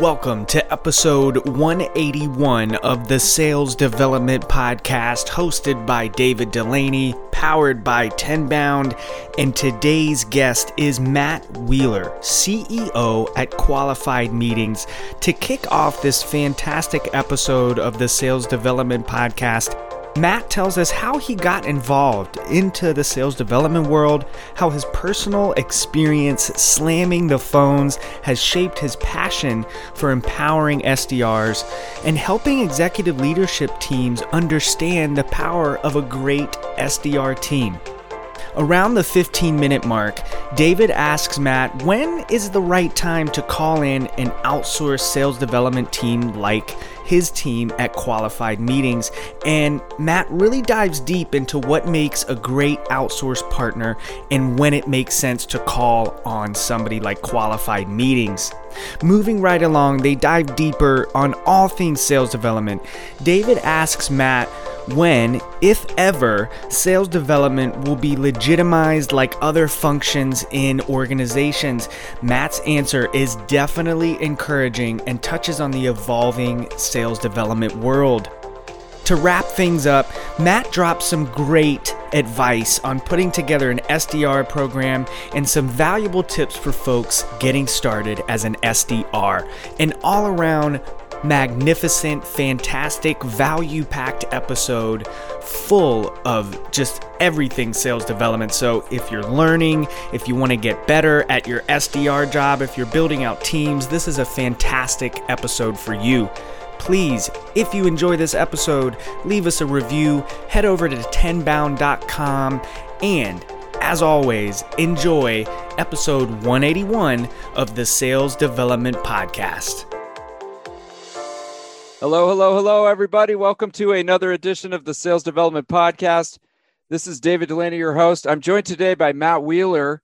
Welcome to episode 181 of the Sales Development Podcast, hosted by David Dulany, powered by Tenbound. And today's guest is Matt Wheeler, CEO at Qualified Meetings. To kick off this fantastic episode of the Sales Development Podcast, Matt tells us how he got involved into the sales development world, how his personal experience slamming the phones has shaped his passion for empowering SDRs and helping executive leadership teams understand the power of a great SDR team. Around the 15 minute mark, David asks Matt when is the right time to call in an outsourced sales development team like his team at qualified meetings. And Matt really dives deep into what makes a great outsource partner and when it makes sense to call on somebody like qualified meetings. Moving right along, they dive deeper on all things sales development. David asks Matt when, if ever, sales development will be legitimized like other functions in organizations. Matt's answer is definitely encouraging and touches on the evolving sales development world. To wrap things up, Matt drops some great advice on putting together an SDR program and some valuable tips for folks getting started as an SDR. An all around magnificent, fantastic, value packed episode full of just everything sales development. So, if you're learning, if you want to get better at your SDR job, if you're building out teams, this is a fantastic episode for you. Please, if you enjoy this episode, leave us a review, head over to tenbound.com, and as always, enjoy episode 181 of the Sales Development Podcast. Hello, hello, hello, everybody. Welcome to another edition of the Sales Development Podcast. This is David Dulany, your host. I'm joined today by Matt Wheeler,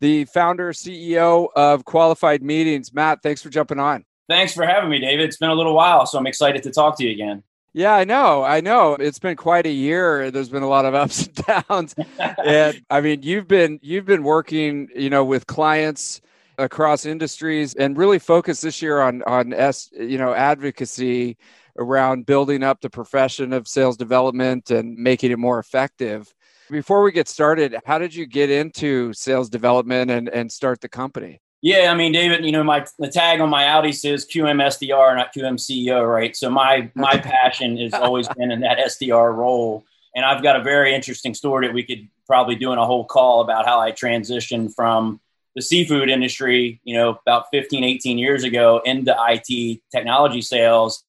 the founder, CEO of Qualified Meetings. Matt, thanks for jumping on. Thanks for having me, David. It's been a little while, so I'm excited to talk to you again. Yeah, I know. I know. It's been quite a year. There's been a lot of ups and downs. and I mean, you've been you've been working, you know, with clients across industries and really focus this year on on s you know advocacy around building up the profession of sales development and making it more effective. Before we get started how did you get into sales development and and start the company? Yeah, I mean, David, you know, my the tag on my Audi says QM SDR, not QM CEO, right? So my my passion has always been in that SDR role, and I've got a very interesting story that we could probably do in a whole call about how I transitioned from the seafood industry, you know, about 15, 18 years ago into IT technology sales.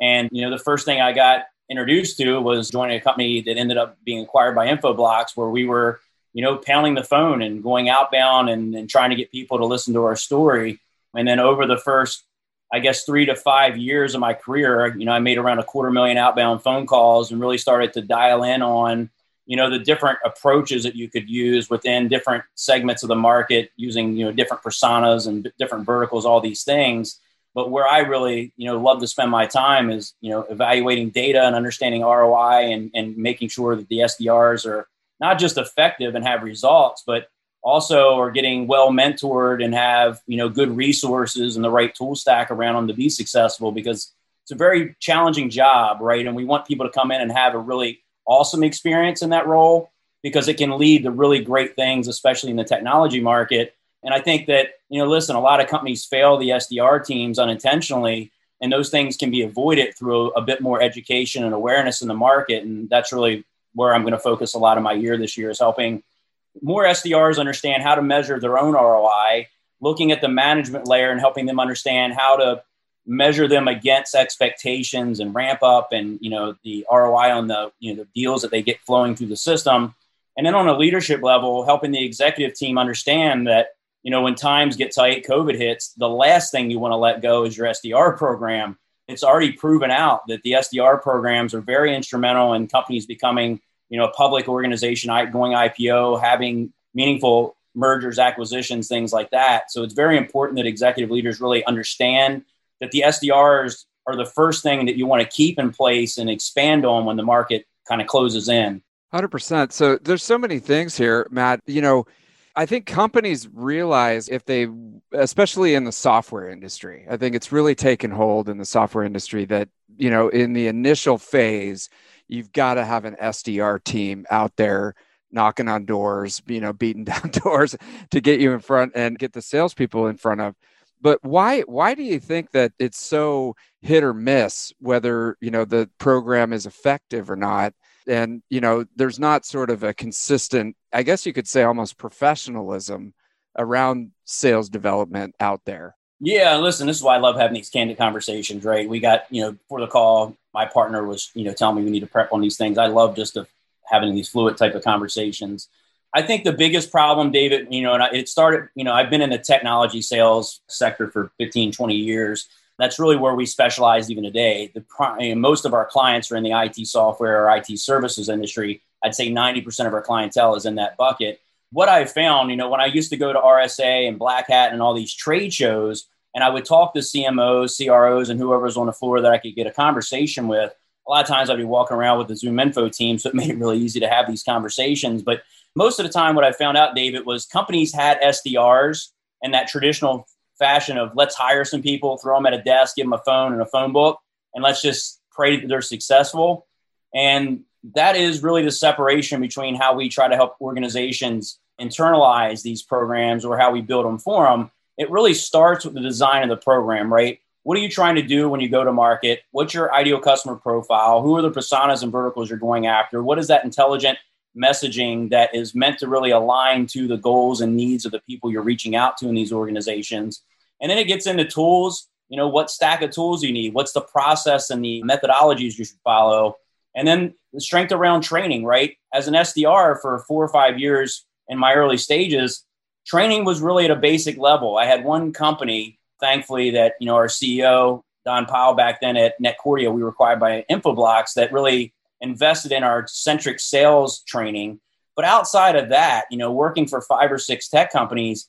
And, you know, the first thing I got introduced to was joining a company that ended up being acquired by Infoblox, where we were, you know, pounding the phone and going outbound and, and trying to get people to listen to our story. And then over the first, I guess, three to five years of my career, you know, I made around a quarter million outbound phone calls and really started to dial in on you know the different approaches that you could use within different segments of the market using you know different personas and different verticals all these things. But where i really you know love to spend my time is you know evaluating data and understanding roi and, and making sure that the sdrs are not just effective and have results but also are getting well mentored and have you know good resources and the right tool stack around them to be successful because it's a very challenging job right? And we want people to come in and have a really awesome experience in that role because it can lead to really great things, especially in the technology market. And I think that, you know, listen, a lot of companies fail the SDR teams unintentionally, and those things can be avoided through a, bit more education and awareness in the market. And that's really where I'm going to focus a lot of my year this year is helping more SDRs understand how to measure their own ROI, looking at the management layer and helping them understand how to measure them against expectations and ramp up and you know the ROI on the you know the deals that they get flowing through the system. And then on a leadership level helping the executive team understand that you know when times get tight covid hits the last thing you want to let go is your SDR program. It's already proven out that the SDR programs are very instrumental in companies becoming you know a public organization going IPO having meaningful mergers acquisitions things like that. So it's very important that executive leaders really understand that the SDRs are the first thing that you want to keep in place and expand on when the market kind of closes in. 100%. So there's so many things here, Matt. You know, I think companies realize if they, especially in the software industry, I think it's really taken hold in the software industry that, you know, in the initial phase, you've got to have an SDR team out there knocking on doors, you know, beating down doors to get you in front and get the salespeople in front of. But why why do you think that it's so hit or miss whether you know the program is effective or not? And you know, there's not sort of a consistent, I guess you could say almost professionalism around sales development out there. Yeah, listen, this is why I love having these candid conversations, right? We got, you know, for the call, my partner was, you know, telling me we need to prep on these things. I love just having these fluid type of conversations. I think the biggest problem, David, you know, and it started, you know, I've been in the technology sales sector for 15, 20 years. That's really where we specialize even today. The most of our clients are in the IT software or IT services industry. I'd say 90% of our clientele is in that bucket. What I found, you know, when I used to go to RSA and Black Hat and all these trade shows, and I would talk to CMOs, CROs, and whoever was on the floor that I could get a conversation with, a lot of times I'd be walking around with the ZoomInfo team, so it made it really easy to have these conversations. But most of the time, what I found out, David, was companies had SDRs and that traditional fashion of let's hire some people, throw them at a desk, give them a phone and a phone book, and let's just pray that they're successful. And that is really the separation between how we try to help organizations internalize these programs or how we build them for them. It really starts with the design of the program, right? What are you trying to do when you go to market? What's your ideal customer profile? Who are the personas and verticals you're going after? What is that intelligent messaging that is meant to really align to the goals and needs of the people you're reaching out to in these organizations? And then it gets into tools. You know, what stack of tools you need? What's the process and the methodologies you should follow? And then the strength around training, right? As an SDR for four or five years in my early stages, training was really at a basic level. I had one company thankfully that you know our CEO Don Powell back then at Netcordia, we were acquired by Infoblox that really invested in our centric sales training. But outside of that, you know, working for five or six tech companies,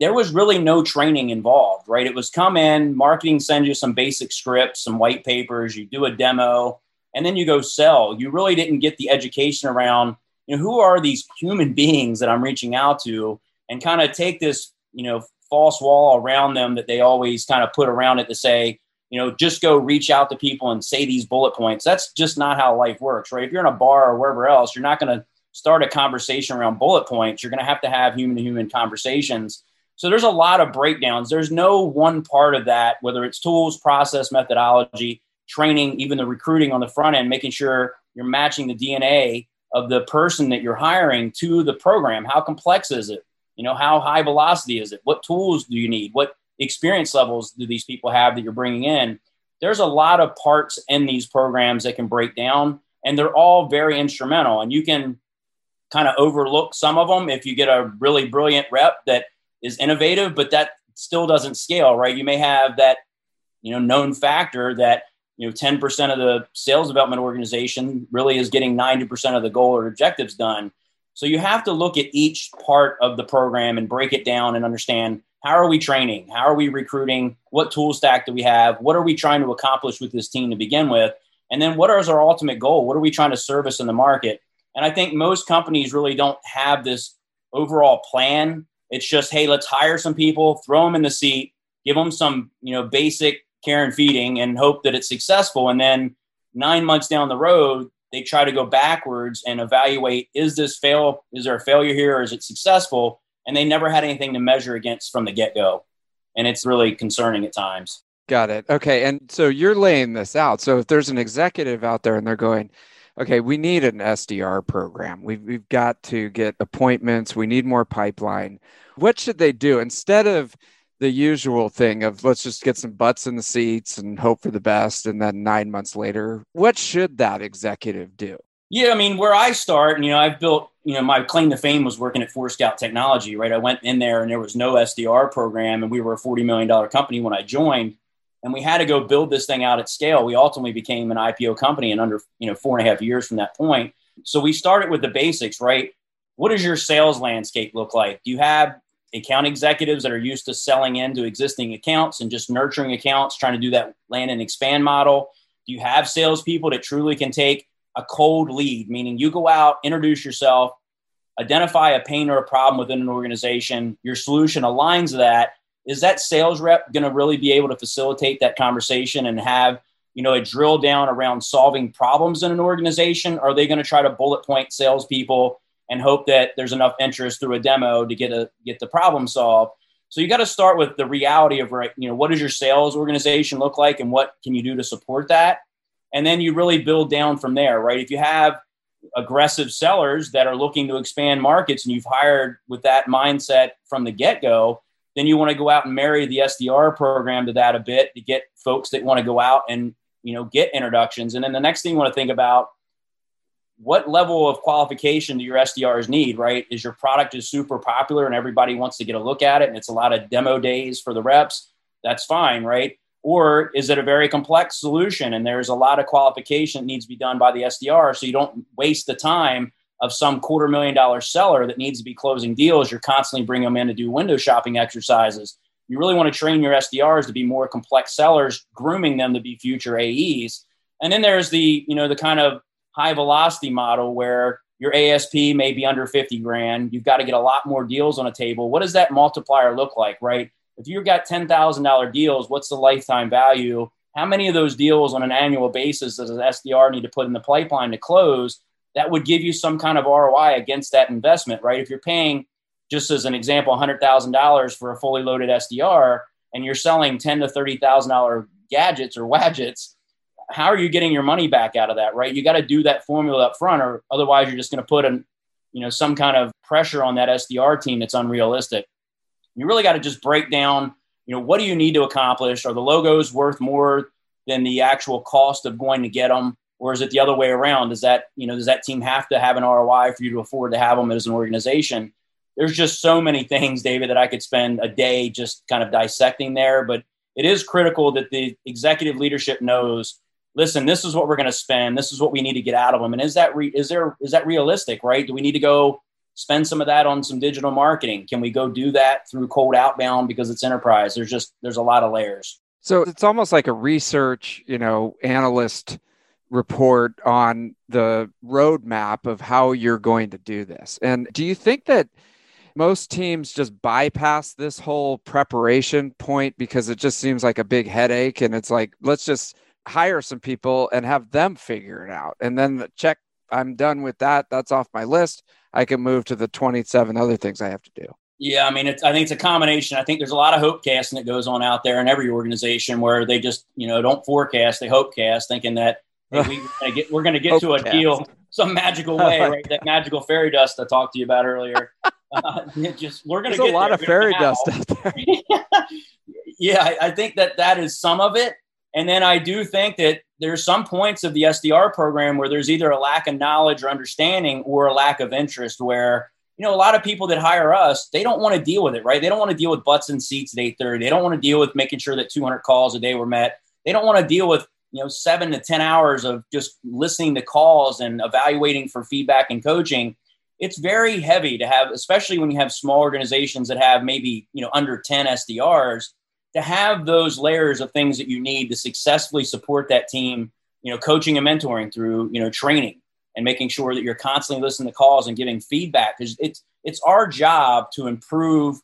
there was really no training involved, right? It was come in, marketing sends you some basic scripts, some white papers, you do a demo, and then you go sell. You really didn't get the education around, you know, who are these human beings that I'm reaching out to and kind of take this, you know, false wall around them that they always kind of put around it to say, you know, just go reach out to people and say these bullet points. That's just not how life works, right? If you're in a bar or wherever else, you're not going to start a conversation around bullet points. You're going to have to have human to human conversations. So there's a lot of breakdowns. There's no one part of that, whether it's tools, process, methodology, training, even the recruiting on the front end, making sure you're matching the DNA of the person that you're hiring to the program. How complex is it? You know, how high velocity is it? What tools do you need? What experience levels do these people have that you're bringing in? There's a lot of parts in these programs that can break down, and they're all very instrumental. And you can kind of overlook some of them if you get a really brilliant rep that is innovative, but that still doesn't scale, right? You may have that, you know, known factor that you know 10% of the sales development organization really is getting 90% of the goal or objectives done so you have to look at each part of the program and break it down and understand how are we training? How are we recruiting? What tool stack do we have? What are we trying to accomplish with this team to begin with? And then what is our ultimate goal? What are we trying to service in the market? And I think most companies really don't have this overall plan. It's just, hey, let's hire some people, throw them in the seat, give them some, you know, basic care and feeding and hope that it's successful. And then nine months down the road, they try to go backwards and evaluate is this fail is there a failure here or is it successful and they never had anything to measure against from the get-go. And it's really concerning at times. Got it. Okay and so you're laying this out. So if there's an executive out there and they're going okay we need an sdr program. We've, we've got to get appointments. We need more pipeline. What should they do? Instead of the usual thing of let's just get some butts in the seats and hope for the best and then nine months later what should that executive do? Yeah i mean where i start and you know i've built you know my claim to fame was working at Forescout technology right? I went in there and there was no sdr program and we were a $40 million company when i joined. And we had to go build this thing out at scale. We ultimately became an ipo company in under you know four and a half years from that point. So we started with the basics right? What does your sales landscape look like? Do you have account executives that are used to selling into existing accounts and just nurturing accounts, trying to do that land and expand model? Do you have salespeople that truly can take a cold lead, meaning you go out, introduce yourself, identify a pain or a problem within an organization, your solution aligns that. Is that sales rep going to really be able to facilitate that conversation and have you know a drill down around solving problems in an organization? Or are they going to try to bullet point salespeople and hope that there's enough interest through a demo to get a get the problem solved? So you got to start with the reality of right, you know, what does your sales organization look like and what can you do to support that? And then you really build down from there, right? If you have aggressive sellers that are looking to expand markets and you've hired with that mindset from the get-go, then you want to go out and marry the SDR program to that a bit to get folks that want to go out and, you know, get introductions. And then the next thing you want to think about what level of qualification do your SDRs need, right? Is your product is super popular and everybody wants to get a look at it and it's a lot of demo days for the reps? That's fine, right? Or is it a very complex solution and there's a lot of qualification that needs to be done by the SDR so you don't waste the time of some quarter million dollar seller that needs to be closing deals. You're constantly bringing them in to do window shopping exercises. You really want to train your SDRs to be more complex sellers, grooming them to be future AEs. And then there's the, you know, the kind of high velocity model where your ASP may be under 50 grand. You've got to get a lot more deals on a table. What does that multiplier look like, right? If you've got $10,000 deals, what's the lifetime value? How many of those deals on an annual basis does an SDR need to put in the pipeline to close? That would give you some kind of ROI against that investment, right? If you're paying, just as an example, $100,000 for a fully loaded SDR and you're selling ten to $30,000 gadgets or wadgets, how are you getting your money back out of that, right? You got to do that formula up front, or otherwise you're just going to put an, you know, some kind of pressure on that SDR team that's unrealistic. You really got to just break down, you know, what do you need to accomplish? Are the logos worth more than the actual cost of going to get them? Or is it the other way around? Does that, you know, does that team have to have an ROI for you to afford to have them as an organization? There's just so many things, David, that I could spend a day just kind of dissecting there. But it is critical that the executive leadership knows listen, this is what we're going to spend. This is what we need to get out of them. And is that re- is there is that realistic? Right? Do we need to go spend some of that on some digital marketing? Can we go do that through cold outbound because it's enterprise? There's just there's a lot of layers. So it's almost like a research, you know, analyst report on the roadmap of how you're going to do this. And do you think that most teams just bypass this whole preparation point because it just seems like a big headache and it's like let's just hire some people and have them figure it out. And then check, I'm done with that. That's off my list. I can move to the 27 other things I have to do. Yeah, I mean, it's, I think it's a combination. I think there's a lot of hope casting that goes on out there in every organization where they just, you know, don't forecast, they hope cast, thinking that hey, we, are gonna get, we're going to get to a cast. deal some magical way, right? That magical fairy dust I talked to you about earlier. Uh, just we're going to get a lot of fairy dust out there. yeah, I, I think that that is some of it. And then I do think that there's some points of the SDR program where there's either a lack of knowledge or understanding or a lack of interest where, you know, a lot of people that hire us, they don't want to deal with it, right? They don't want to deal with butts and seats at 8:30. They don't want to deal with making sure that 200 calls a day were met. They don't want to deal with, you know, 7 to 10 hours of just listening to calls and evaluating for feedback and coaching. It's very heavy to have, especially when you have small organizations that have maybe, you know, under 10 SDRs to have those layers of things that you need to successfully support that team, you know, coaching and mentoring through, you know, training and making sure that you're constantly listening to calls and giving feedback because it's it's our job to improve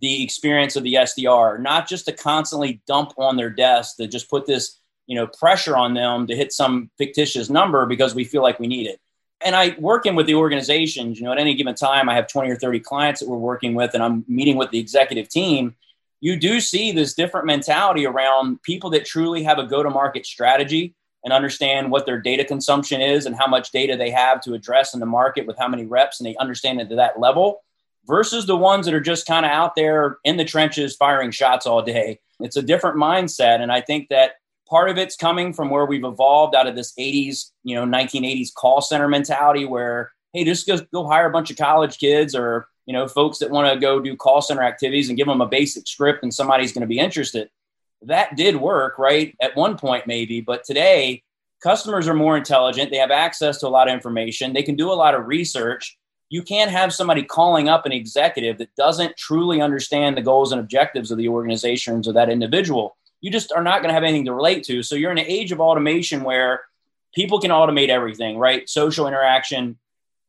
the experience of the SDR, not just to constantly dump on their desk to just put this, you know, pressure on them to hit some fictitious number because we feel like we need it. And I working with the organizations, you know, at any given time, I have 20 or 30 clients that we're working with, and I'm meeting with the executive team you do see this different mentality around people that truly have a go to market strategy and understand what their data consumption is and how much data they have to address in the market with how many reps and they understand it to that level versus the ones that are just kind of out there in the trenches firing shots all day. It's a different mindset. And I think that part of it's coming from where we've evolved out of this 80s, you know, 1980s call center mentality where, hey, just go, go hire a bunch of college kids or you know, folks that want to go do call center activities and give them a basic script and somebody's going to be interested. That did work, right? At one point, maybe, but today, customers are more intelligent. They have access to a lot of information. They can do a lot of research. You can't have somebody calling up an executive that doesn't truly understand the goals and objectives of the organizations or that individual. You just are not going to have anything to relate to. So you're in an age of automation where people can automate everything, right? Social interaction,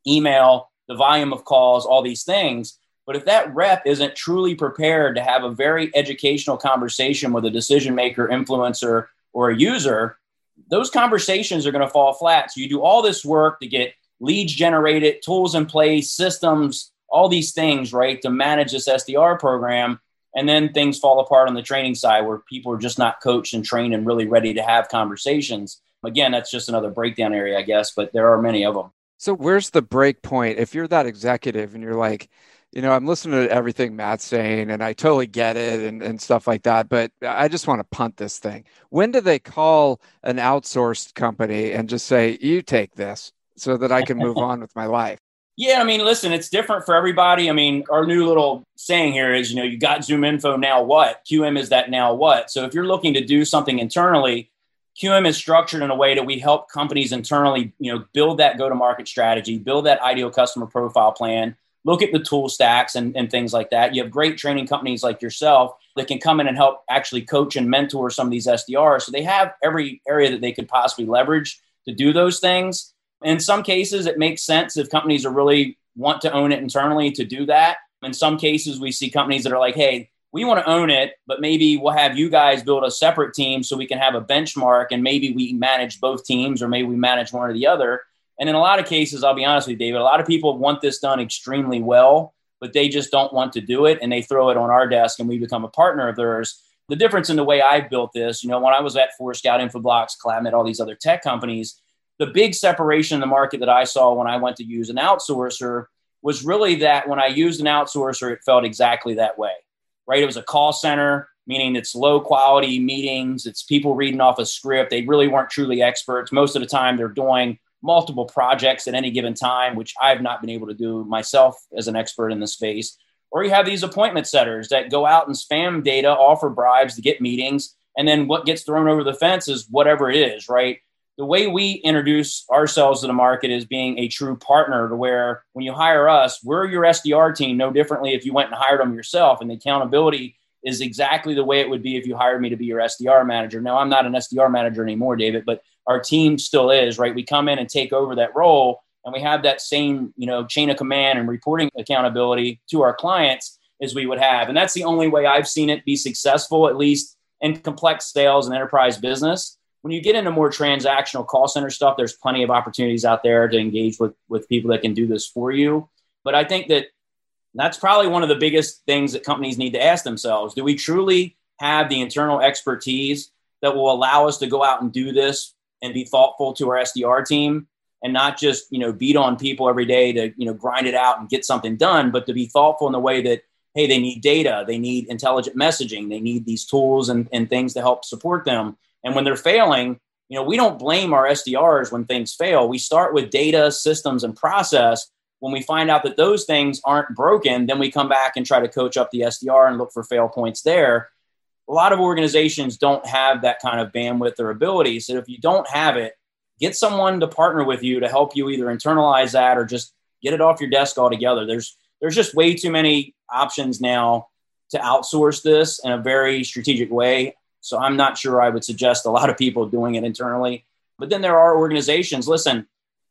email, the volume of calls, all these things. But if that rep isn't truly prepared to have a very educational conversation with a decision maker, influencer, or a user, those conversations are going to fall flat. So you do all this work to get leads generated, tools in place, systems, all these things, right, to manage this SDR program. And then things fall apart on the training side where people are just not coached and trained and really ready to have conversations. Again, that's just another breakdown area, I guess, but there are many of them. So, where's the break point? If you're that executive and you're like, you know, I'm listening to everything Matt's saying and I totally get it and, and stuff like that, but I just want to punt this thing. When do they call an outsourced company and just say, you take this so that I can move on with my life? Yeah, I mean, listen, it's different for everybody. I mean, our new little saying here is, you know, you got ZoomInfo, now what? QM is that now what? So if you're looking to do something internally, QM is structured in a way that we help companies internally, you know, build that go-to-market strategy, build that ideal customer profile plan, look at the tool stacks and, and things like that. You have great training companies like yourself that can come in and help actually coach and mentor some of these SDRs. So they have every area that they could possibly leverage to do those things. In some cases, it makes sense if companies are really want to own it internally to do that. In some cases, we see companies that are like, hey, we want to own it, but maybe we'll have you guys build a separate team so we can have a benchmark and maybe we manage both teams or maybe we manage one or the other. And in a lot of cases, I'll be honest with you, David, a lot of people want this done extremely well, but they just don't want to do it and they throw it on our desk and we become a partner of theirs. The difference in the way I built this, you know, when I was at Forescout, Infoblox, Climate, all these other tech companies, the big separation in the market that I saw when I went to use an outsourcer was really that when I used an outsourcer, it felt exactly that way, right? It was a call center, meaning it's low quality meetings, it's people reading off a script. They really weren't truly experts. Most of the time, they're doing multiple projects at any given time, which I've not been able to do myself as an expert in the space. Or you have these appointment setters that go out and spam data, offer bribes to get meetings. And then what gets thrown over the fence is whatever it is, right? The way we introduce ourselves to the market is being a true partner to where when you hire us, we're your SDR team no differently if you went and hired them yourself. And the accountability is exactly the way it would be if you hired me to be your SDR manager. Now, I'm not an SDR manager anymore, David, but our team still is, right? We come in and take over that role and we have that same, you know, chain of command and reporting accountability to our clients as we would have. And that's the only way I've seen it be successful, at least in complex sales and enterprise business when you get into more transactional call center stuff, there's plenty of opportunities out there to engage with with people that can do this for you. But I think that that's probably one of the biggest things that companies need to ask themselves: Do we truly have the internal expertise that will allow us to go out and do this and be thoughtful to our SDR team and not just you know beat on people every day to you know grind it out and get something done, but to be thoughtful in the way that hey, they need data, they need intelligent messaging, they need these tools and, and things to help support them and when they're failing, you know, we don't blame our SDRs when things fail. We start with data, systems, and process. When we find out that those things aren't broken, then we come back and try to coach up the SDR and look for fail points there. A lot of organizations don't have that kind of bandwidth or ability. So if you don't have it, get someone to partner with you to help you either internalize that or just get it off your desk altogether. There's there's just way too many options now to outsource this in a very strategic way. So I'm not sure I would suggest a lot of people doing it internally. But then there are organizations, listen,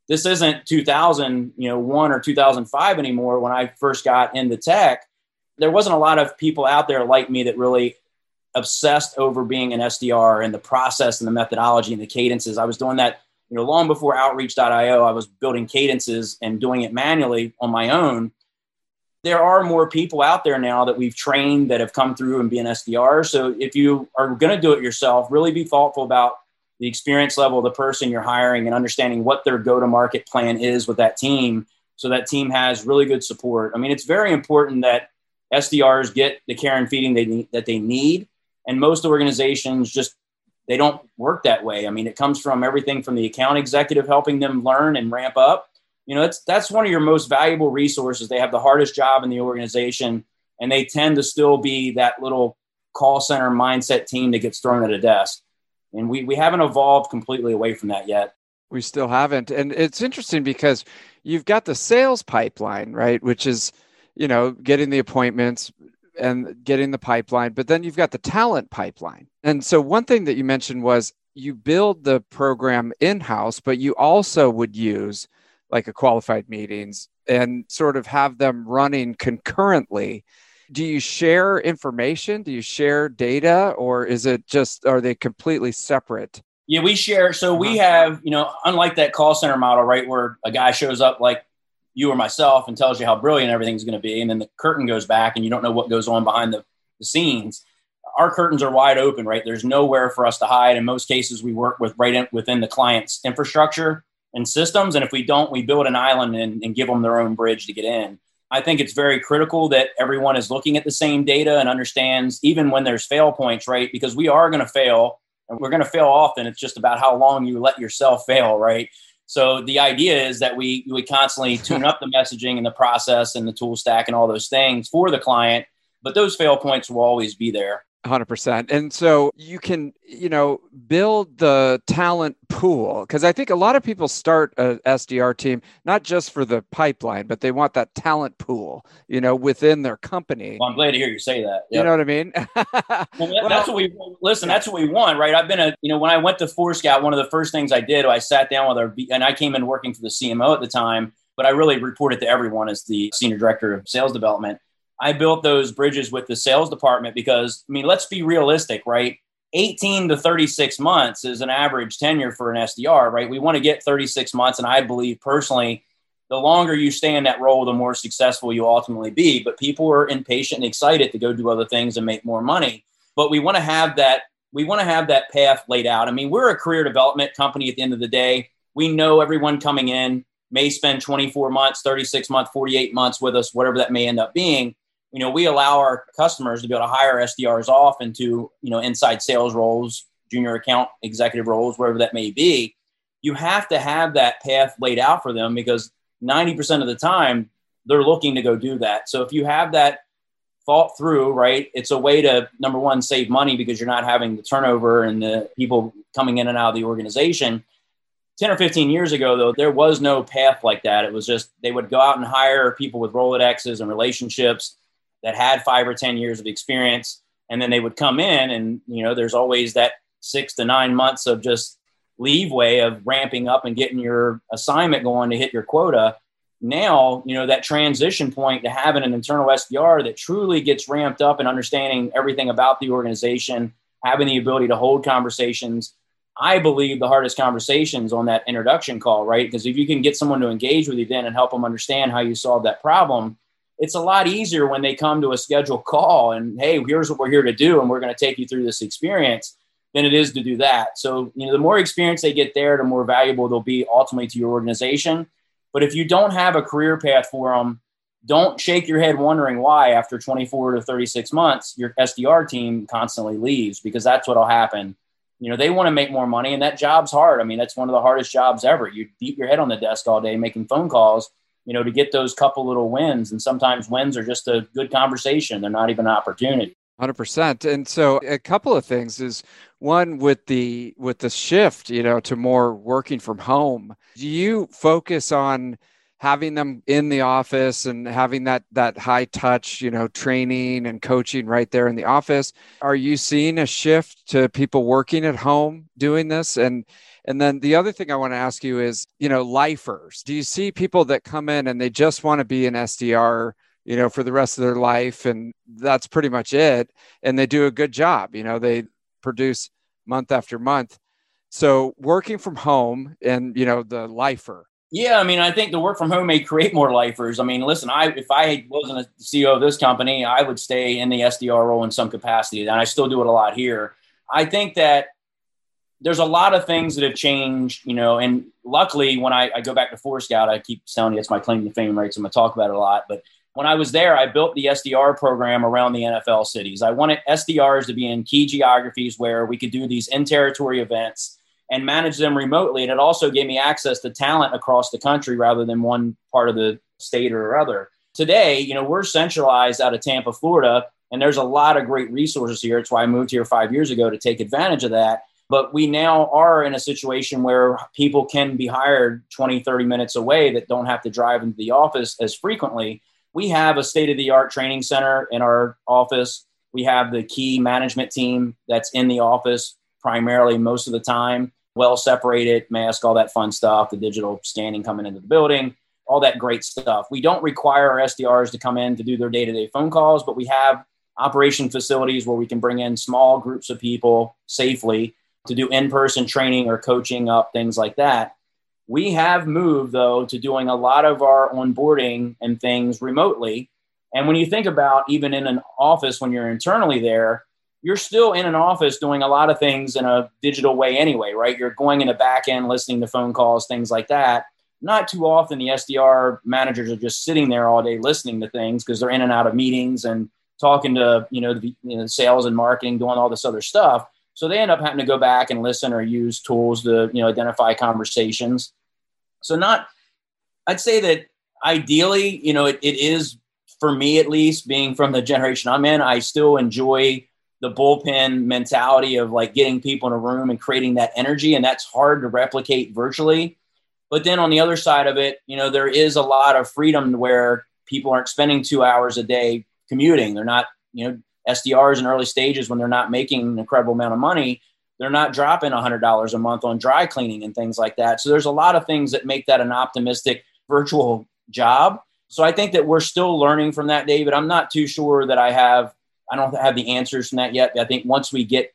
this isn't 2000, you know, one or 2005 anymore. When I first got into tech, there wasn't a lot of people out there like me that really obsessed over being an SDR and the process and the methodology and the cadences. I was doing that, you know, long before outreach.io. I was building cadences and doing it manually on my own there are more people out there now that we've trained that have come through and be an SDR. So if you are going to do it yourself, really be thoughtful about the experience level of the person you're hiring and understanding what their go to market plan is with that team so that team has really good support. I mean, it's very important that SDRs get the care and feeding they need, that they need. And most organizations just they don't work that way. I mean, it comes from everything from the account executive helping them learn and ramp up you know that's that's one of your most valuable resources. They have the hardest job in the organization and they tend to still be that little call center mindset team that gets thrown at a desk. And we, we haven't evolved completely away from that yet. We still haven't. And it's interesting because you've got the sales pipeline right which is you know getting the appointments and getting the pipeline but then you've got the talent pipeline. And so one thing that you mentioned was you build the program in house but you also would use like a qualified meetings and sort of have them running concurrently. Do you share information? Do you share data or is it just are they completely separate? Yeah we share. So we uh-huh. have you know unlike that call center model right where a guy shows up like you or myself and tells you how brilliant everything's going to be and then the curtain goes back and you don't know what goes on behind the, the scenes our curtains are wide open right? There's nowhere for us to hide. In most cases we work with right in, within the client's infrastructure and systems and if we don't we build an island and, and give them their own bridge to get in I think it's very critical that everyone is looking at the same data and understands even when there's fail points, right? Because we are going to fail and we're going to fail often. It's just about how long you let yourself fail, right? So the idea is that we we constantly tune up the messaging and the process and the tool stack and all those things for the client, but those fail points will always be there. 100% and so you can you know build the talent pool because i think a lot of people start a sdr team not just for the pipeline but they want that talent pool you know within their company. Well, i'm glad to hear you say that. Yep. you know what i mean? Well, well, that's what we listen that's what we want right? I've been a you know when i went to Forescout one of the first things i did i sat down with our and i came in working for the cmo at the time but i really reported to everyone as the senior director of sales development I built those bridges with the sales department because, I mean, let's be realistic, right? 18 to 36 months is an average tenure for an SDR, right? We want to get 36 months. And I believe personally, the longer you stay in that role, the more successful you ultimately be. But people are impatient and excited to go do other things and make more money. But we want to have that, we want to have that path laid out. I mean, we're a career development company at the end of the day. We know everyone coming in may spend 24 months, 36 months, 48 months with us, whatever that may end up being you know, we allow our customers to be able to hire SDRs off into, you know, inside sales roles, junior account executive roles, wherever that may be. You have to have that path laid out for them because 90% of the time they're looking to go do that. So if you have that thought through, right, it's a way to number one, save money because you're not having the turnover and the people coming in and out of the organization. 10 or 15 years ago, though, there was no path like that. It was just they would go out and hire people with Rolodexes and relationships that had five or 10 years of experience. And then they would come in, and, you know, there's always that six to nine months of just leeway of ramping up and getting your assignment going to hit your quota. Now, you know, that transition point to having an internal SDR that truly gets ramped up and understanding everything about the organization, having the ability to hold conversations. I believe the hardest conversations on that introduction call, right? Because if you can get someone to engage with you then and help them understand how you solve that problem, it's a lot easier when they come to a scheduled call and hey here's what we're here to do and we're going to take you through this experience than it is to do that. So you know the more experience they get there the more valuable they'll be ultimately to your organization. But if you don't have a career path for them don't shake your head wondering why after 24 to 36 months your sdr team constantly leaves because that's what'll happen. You know they want to make more money and that job's hard. I mean that's one of the hardest jobs ever. You beat your head on the desk all day making phone calls you know, to get those couple little wins. And sometimes wins are just a good conversation. They're not even an opportunity. 100% and so a couple of things is one with the with the shift you know to more working from home do you focus on having them in the office and having that that high touch you know training and coaching right there in the office are you seeing a shift to people working at home doing this and and then the other thing I want to ask you is, you know, lifers. Do you see people that come in and they just want to be an SDR, you know, for the rest of their life and that's pretty much it and they do a good job, you know, they produce month after month. So working from home and, you know, the lifer. Yeah, I mean, I think the work from home may create more lifers. I mean, listen, I if I wasn't a CEO of this company, I would stay in the SDR role in some capacity, and I still do it a lot here. I think that there's a lot of things that have changed, you know, and luckily when I, I go back to Forescout, I keep telling you it's my claim to fame, right? So I'm gonna talk about it a lot. But when I was there, I built the SDR program around the NFL cities. I wanted SDRs to be in key geographies where we could do these in territory events and manage them remotely. And it also gave me access to talent across the country rather than one part of the state or other. Today, you know, we're centralized out of Tampa, Florida, and there's a lot of great resources here. It's why I moved here five years ago to take advantage of that. But we now are in a situation where people can be hired 20, 30 minutes away that don't have to drive into the office as frequently. We have a state of the art training center in our office. We have the key management team that's in the office primarily most of the time, well separated, mask, all that fun stuff, the digital scanning coming into the building. all that great stuff. We don't require our SDRs to come in to do their day to day phone calls, but we have operation facilities where we can bring in small groups of people safely to do in person training or coaching up, things like that. We have moved, though, to doing a lot of our onboarding and things remotely. And when you think about even in an office, when you're internally there, you're still in an office doing a lot of things in a digital way anyway, right? You're going in the back end, listening to phone calls, things like that. Not too often the SDR managers are just sitting there all day listening to things because they're in and out of meetings and talking to you know the you know, sales and marketing, doing all this other stuff. So they end up having to go back and listen or use tools to you know identify conversations. So not, I'd say that ideally, you know, it, it is for me at least, being from the generation I'm in, I still enjoy the bullpen mentality of like getting people in a room and creating that energy, and that's hard to replicate virtually. But then on the other side of it, you know, there is a lot of freedom where people aren't spending two hours a day commuting. They're not, you know, SDRs in early stages when they're not making an incredible amount of money, they're not dropping $100 a month on dry cleaning and things like that. So there's a lot of things that make that an optimistic virtual job. So I think that we're still learning from that, David. I'm not too sure that I have, I don't have the answers from that yet. I think once we get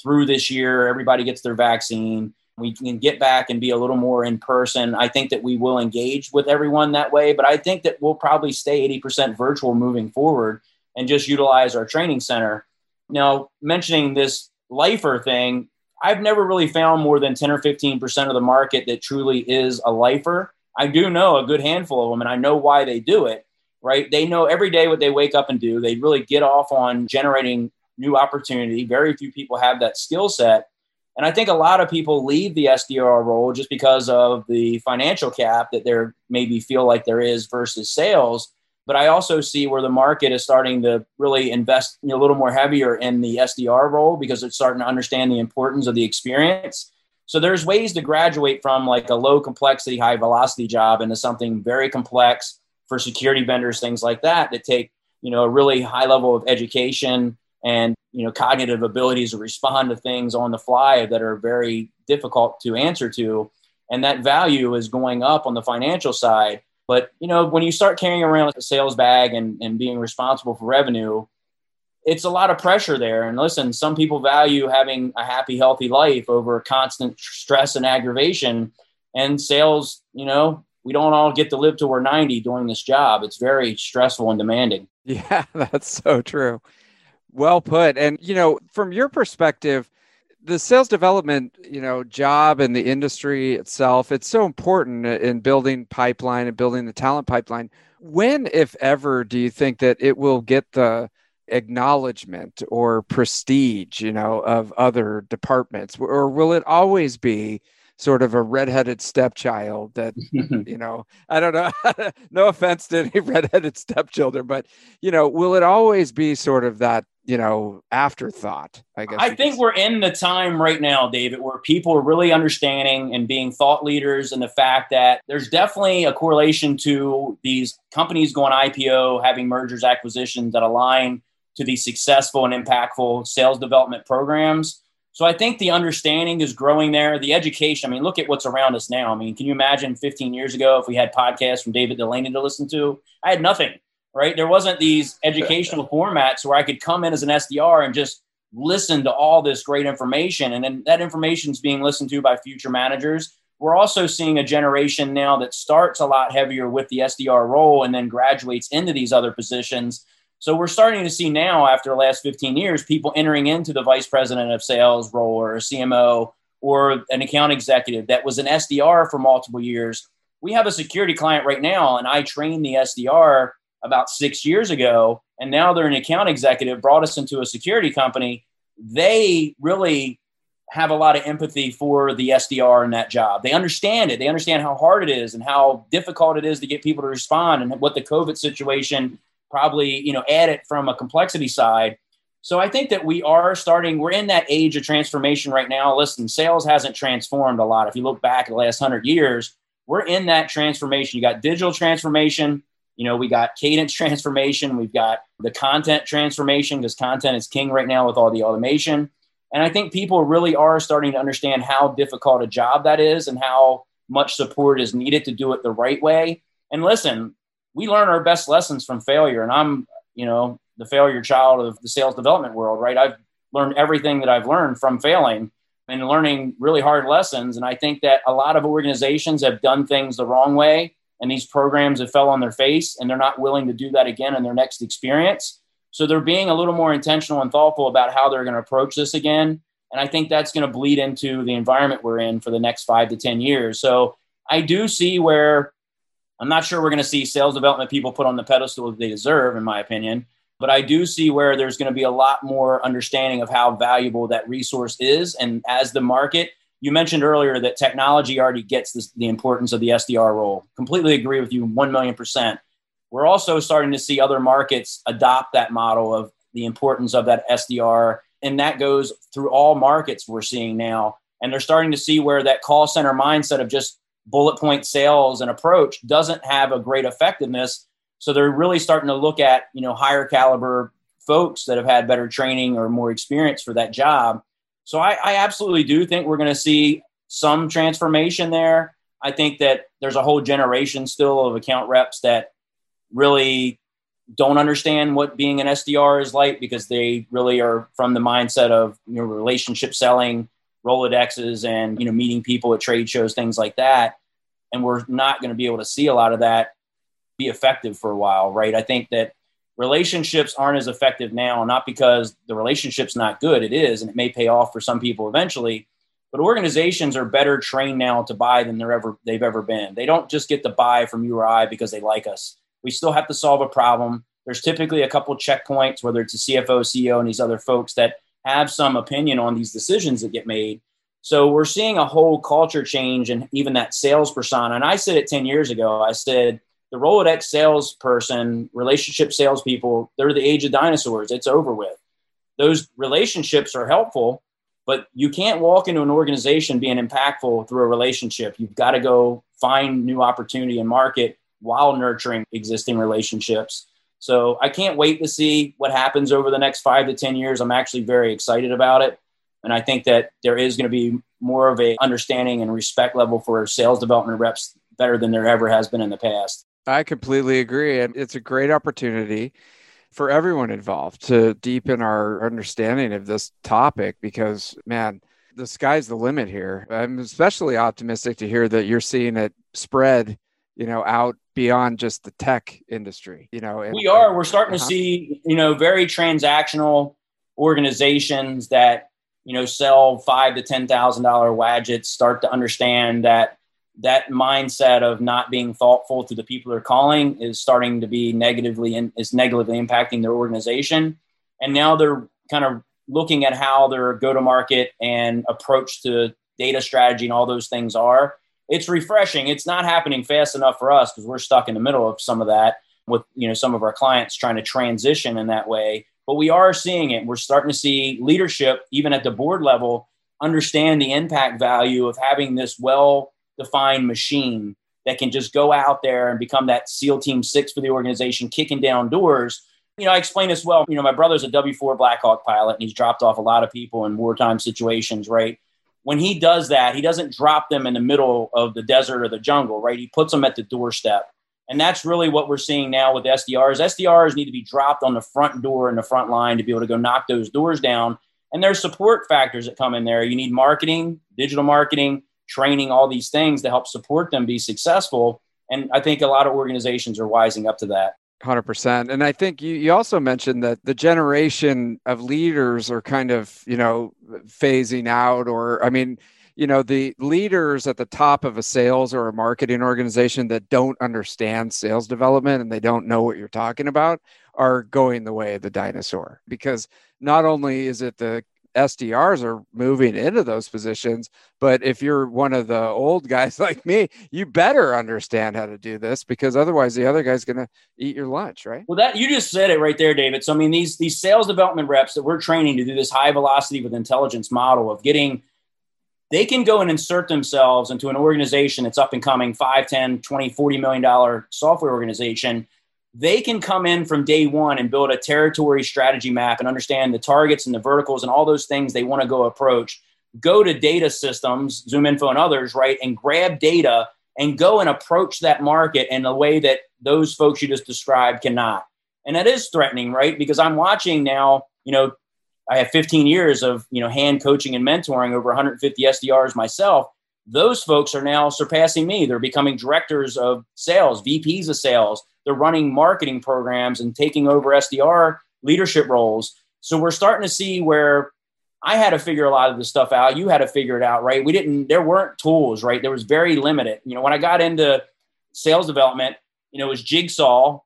through this year, everybody gets their vaccine, we can get back and be a little more in person. I think that we will engage with everyone that way, but I think that we'll probably stay 80% virtual moving forward and just utilize our training center. Now, mentioning this lifer thing, I've never really found more than 10 or 15% of the market that truly is a lifer. I do know a good handful of them and I know why they do it, right? They know every day what they wake up and do. They really get off on generating new opportunity. Very few people have that skill set. And I think a lot of people leave the SDR role just because of the financial cap that there maybe feel like there is versus sales. But I also see where the market is starting to really invest you know, a little more heavier in the SDR role because it's starting to understand the importance of the experience. So there's ways to graduate from like a low complexity, high velocity job into something very complex for security vendors, things like that, that take you know a really high level of education and you know cognitive abilities to respond to things on the fly that are very difficult to answer to and that value is going up on the financial side but you know when you start carrying around a sales bag and, and being responsible for revenue it's a lot of pressure there. And listen some people value having a happy healthy life over constant stress and aggravation. And sales you know we don't all get to live till we're 90 doing this job. It's very stressful and demanding. Yeah that's so true. Well put. And, you know, from your perspective, the sales development, you know, job and the industry itself, it's so important in building pipeline and building the talent pipeline. When, if ever, do you think that it will get the acknowledgement or prestige, you know, of other departments? Or will it always be sort of a redheaded stepchild that you know i don't know no offense to any redheaded stepchildren but you know will it always be sort of that you know afterthought i guess i think we're in the time right now david where people are really understanding and being thought leaders and the fact that there's definitely a correlation to these companies going ipo having mergers acquisitions that align to these successful and impactful sales development programs so I think the understanding is growing there. The education, I mean, look at what's around us now. I mean, can you imagine 15 years ago if we had podcasts from David Dulany to listen to? I had nothing, right? There wasn't these educational formats where I could come in as an SDR and just listen to all this great information. And then that information is being listened to by future managers. We're also seeing a generation now that starts a lot heavier with the SDR role and then graduates into these other positions so we're starting to see now, after the last 15 years, people entering into the vice president of sales role or a CMO or an account executive that was an SDR for multiple years. We have a security client right now, and I train the SDR about six years ago, and now they're an account executive, brought us into a security company. They really have a lot of empathy for the SDR in that job. They understand it. They understand how hard it is and how difficult it is to get people to respond and what the COVID situation probably you know add it from a complexity side so i think that we are starting we're in that age of transformation right now listen sales hasn't transformed a lot if you look back at the last 100 years we're in that transformation you got digital transformation you know we got cadence transformation we've got the content transformation because content is king right now with all the automation and i think people really are starting to understand how difficult a job that is and how much support is needed to do it the right way And listen, we learn our best lessons from failure. And I'm, you know, the failure child of the sales development world, right? I've learned everything that I've learned from failing and learning really hard lessons. And I think that a lot of organizations have done things the wrong way and these programs have fell on their face and they're not willing to do that again in their next experience. So they're being a little more intentional and thoughtful about how they're going to approach this again. And I think that's going to bleed into the environment we're in for the next five to 10 years. So I do see where I'm not sure we're going to see sales development people put on the pedestal that they deserve, in my opinion. But I do see where there's going to be a lot more understanding of how valuable that resource is. And as the market, you mentioned earlier that technology already gets this, the importance of the SDR role. Completely agree with you 1 million percent. We're also starting to see other markets adopt that model of the importance of that SDR. And that goes through all markets we're seeing now. And they're starting to see where that call center mindset of just bullet point sales and approach doesn't have a great effectiveness. So they're really starting to look at, you know, higher caliber folks that have had better training or more experience for that job. So I, I absolutely do think we're going to see some transformation there. I think that there's a whole generation still of account reps that really don't understand what being an SDR is like because they really are from the mindset of you know relationship selling, Rolodexes, and you know meeting people at trade shows, things like that. And we're not going to be able to see a lot of that be effective for a while, right? I think that relationships aren't as effective now, not because the relationship's not good. It is, and it may pay off for some people eventually. But organizations are better trained now to buy than they're ever they've ever been. They don't just get to buy from you or I because they like us we still have to solve a problem. There's typically a couple checkpoints, whether it's a CFO, CEO, and these other folks that have some opinion on these decisions that get made. So we're seeing a whole culture change and even that sales persona. And I said it 10 years ago. I said the Rolodex salesperson, relationship salespeople, they're the age of dinosaurs. It's over with. Those relationships are helpful, but you can't walk into an organization being impactful through a relationship. You've got to go find new opportunity and market while nurturing existing relationships. So I can't wait to see what happens over the next five to 10 years. I'm actually very excited about it. And I think that there is going to be more of a understanding and respect level for sales development reps better than there ever has been in the past. I completely agree. And it's a great opportunity for everyone involved to deepen our understanding of this topic because, man, the sky's the limit here. I'm especially optimistic to hear that you're seeing it spread you know, out beyond just the tech industry, you know. And, we are. We're starting uh-huh. to see, you know, very transactional organizations that, you know, sell five to ten thousand dollar widgets start to understand that that mindset of not being thoughtful to the people they're calling is starting to be negatively and is negatively impacting their organization. And now they're kind of looking at how their go to market and approach to data strategy and all those things are it's refreshing. It's not happening fast enough for us because we're stuck in the middle of some of that with you know some of our clients trying to transition in that way. But we are seeing it. We're starting to see leadership, even at the board level, understand the impact value of having this well defined machine that can just go out there and become that SEAL Team Six for the organization, kicking down doors. You know, I explain as well. You know, my brother's a W 4 Blackhawk pilot and he's dropped off a lot of people in wartime situations, right? when he does that, he doesn't drop them in the middle of the desert or the jungle, right? He puts them at the doorstep. And that's really what we're seeing now with SDRs. SDRs need to be dropped on the front door and the front line to be able to go knock those doors down. And there's support factors that come in there. You need marketing, digital marketing, training, all these things to help support them be successful. And I think a lot of organizations are wising up to that. 100% and i think you, you also mentioned that the generation of leaders are kind of you know phasing out or i mean you know the leaders at the top of a sales or a marketing organization that don't understand sales development and they don't know what you're talking about are going the way of the dinosaur because not only is it the SDRs are moving into those positions. But if you're one of the old guys like me, you better understand how to do this because otherwise the other guy's going to eat your lunch, right? Well, that you just said it right there, David. So I mean, these these sales development reps that we're training to do this high velocity with intelligence model of getting they can go and insert themselves into an organization that's up and coming 5 10 20 40 million dollar software organization they can come in from day one and build a territory strategy map and understand the targets and the verticals and all those things they want to go approach. Go to data systems, ZoomInfo and others, right, and grab data and go and approach that market in a way that those folks you just described cannot. And that is threatening, right? Because I'm watching now, you know, I have 15 years of, you know, hand coaching and mentoring over 150 SDRs myself. Those folks are now surpassing me. They're becoming directors of sales, VPs of sales. They're running marketing programs and taking over SDR leadership roles. So we're starting to see where I had to figure a lot of this stuff out. You had to figure it out, right? We didn't, there weren't tools, right? There was very limited. You know, when I got into sales development, you know, it was Jigsaw,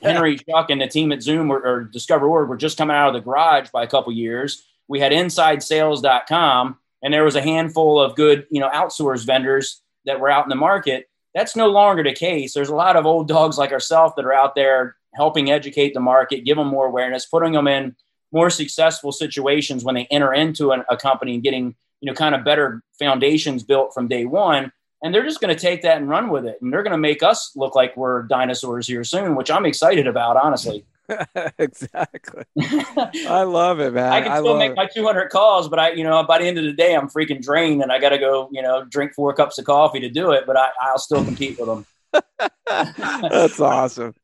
Henry Schuck, and the team at Zoom or, or DiscoverOrg were just coming out of the garage by a couple years. We had InsideSales.com, and there was a handful of good, you know, outsource vendors that were out in the market. That's no longer the case. There's a lot of old dogs like ourselves that are out there helping educate the market, give them more awareness, putting them in more successful situations when they enter into an, a company and getting you know kind of better foundations built from day one. And they're just going to take that and run with it. And they're going to make us look like we're dinosaurs here soon which i'm excited about honestly exactly i love it man i can still make it. my 200 calls but i you know by the end of the day i'm freaking drained and i got to go you know drink four cups of coffee to do it but I, i'll still compete with them that's awesome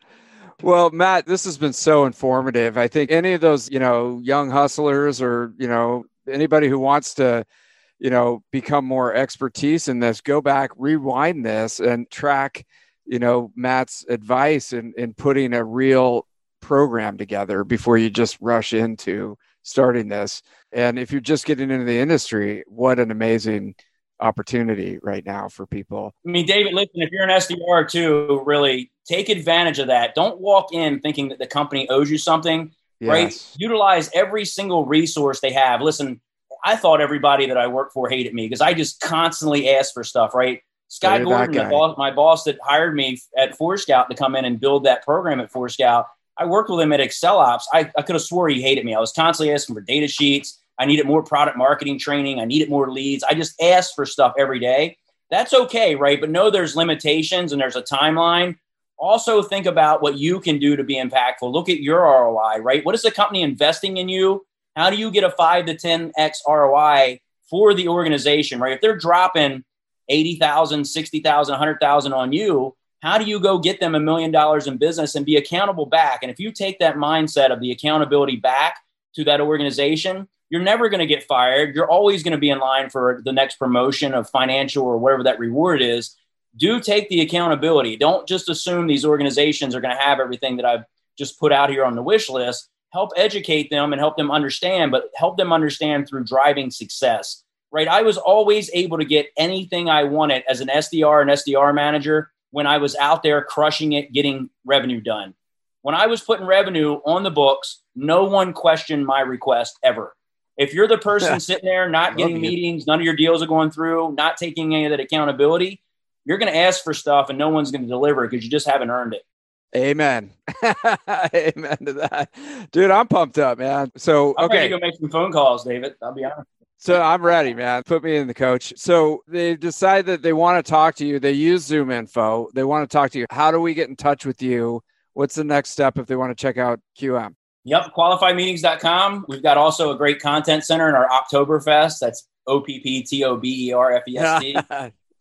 well, Matt, this has been so informative. I think any of those, you know, young hustlers or, you know, anybody who wants to, you know, become more expertise in this, go back, rewind this and track, you know, Matt's advice in, in putting a real program together before you just rush into starting this. And if you're just getting into the industry, what an amazing opportunity right now for people. I mean, David, listen, if you're an SDR too, really take advantage of that. Don't walk in thinking that the company owes you something, yes. right? Utilize every single resource they have. Listen, I thought everybody that I worked for hated me because I just constantly asked for stuff, right? Scott Gordon, boss, my boss that hired me at Forescout to come in and build that program at Forescout, I worked with him at Excel Ops. I, I could have swore he hated me. I was constantly asking for data sheets. I needed more product marketing training. I needed more leads. I just asked for stuff every day. That's okay, right? But know there's limitations and there's a timeline. Also, think about what you can do to be impactful. Look at your ROI, right? What is the company investing in you? How do you get a five to 10x ROI for the organization, right? If they're dropping 80,000, 60,000, 100,000 on you, how do you go get them a million dollars in business and be accountable back? And if you take that mindset of the accountability back to that organization, you're never going to get fired. You're always going to be in line for the next promotion of financial or whatever that reward is. Do take the accountability. Don't just assume these organizations are going to have everything that I've just put out here on the wish list. Help educate them and help them understand, but help them understand through driving success. Right? I was always able to get anything I wanted as an SDR and SDR manager when I was out there crushing it, getting revenue done. When I was putting revenue on the books, no one questioned my request ever. If you're the person sitting there not getting meetings, none of your deals are going through, not taking any of that accountability, you're going to ask for stuff and no one's going to deliver because you just haven't earned it. Amen. Amen to that. Dude, I'm pumped up, man. So, I'm okay. ready to go make some phone calls, David. I'll be honest. So I'm ready, man. Put me in the coach. So they decide that they want to talk to you. They use ZoomInfo. They want to talk to you. How do we get in touch with you? What's the next step if they want to check out QM? Yep, qualifiedmeetings.com. We've got also a great content center in our Opptoberfest. That's O P P T O B E R F E S T.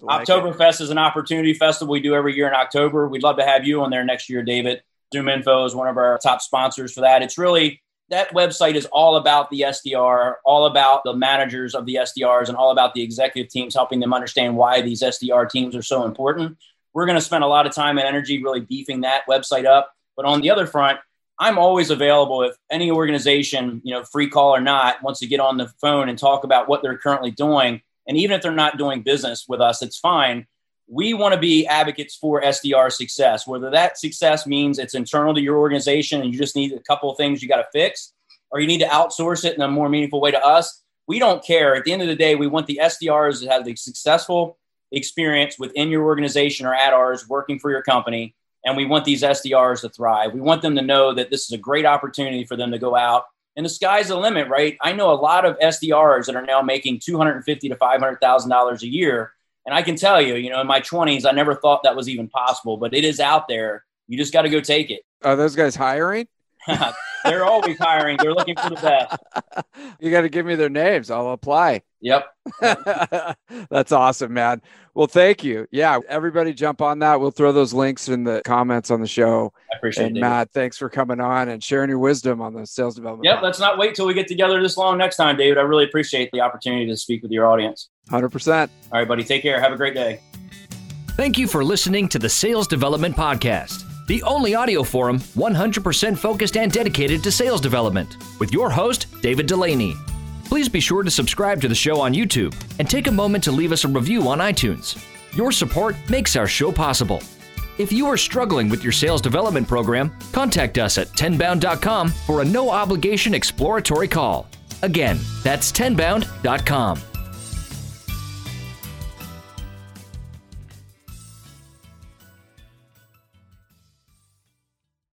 like Oktoberfest is an opportunity festival we do every year in October. We'd love to have you on there next year, David. ZoomInfo is one of our top sponsors for that. It's really that website is all about the SDR, all about the managers of the SDRs, and all about the executive teams, helping them understand why these SDR teams are so important. We're going to spend a lot of time and energy really beefing that website up. But on the other front, I'm always available if any organization, you know, free call or not, wants to get on the phone and talk about what they're currently doing. And even if they're not doing business with us, it's fine. We want to be advocates for SDR success, whether that success means it's internal to your organization and you just need a couple of things you got to fix, or you need to outsource it in a more meaningful way to us. We don't care. At the end of the day, we want the SDRs to have the successful experience within your organization or at ours working for your company and we want these SDRs to thrive. We want them to know that this is a great opportunity for them to go out and the sky's the limit, right? I know a lot of SDRs that are now making two hundred and fifty to five hundred thousand dollars a year, and I can tell you, you know, in my twenties, I never thought that was even possible, but it is out there. You just got to go take it. Are those guys hiring? they're always hiring. They're looking for the best. You got to give me their names. I'll apply. Yep. That's awesome, man. Well, thank you. Yeah, everybody jump on that. We'll throw those links in the comments on the show. I appreciate and it. Matt, thanks for coming on and sharing your wisdom on the sales development. Yep. Let's not wait till we get together this long next time, David. I really appreciate the opportunity to speak with your audience. 100%. All right, buddy. Take care. Have a great day. Thank you for listening to the Sales Development Podcast, the only audio forum 100% focused and dedicated to sales development, with your host, David Dulany. Please be sure to subscribe to the show on YouTube and take a moment to leave us a review on iTunes. Your support makes our show possible. If you are struggling with your sales development program, contact us at tenbound.com for a no obligation exploratory call. Again, that's tenbound.com.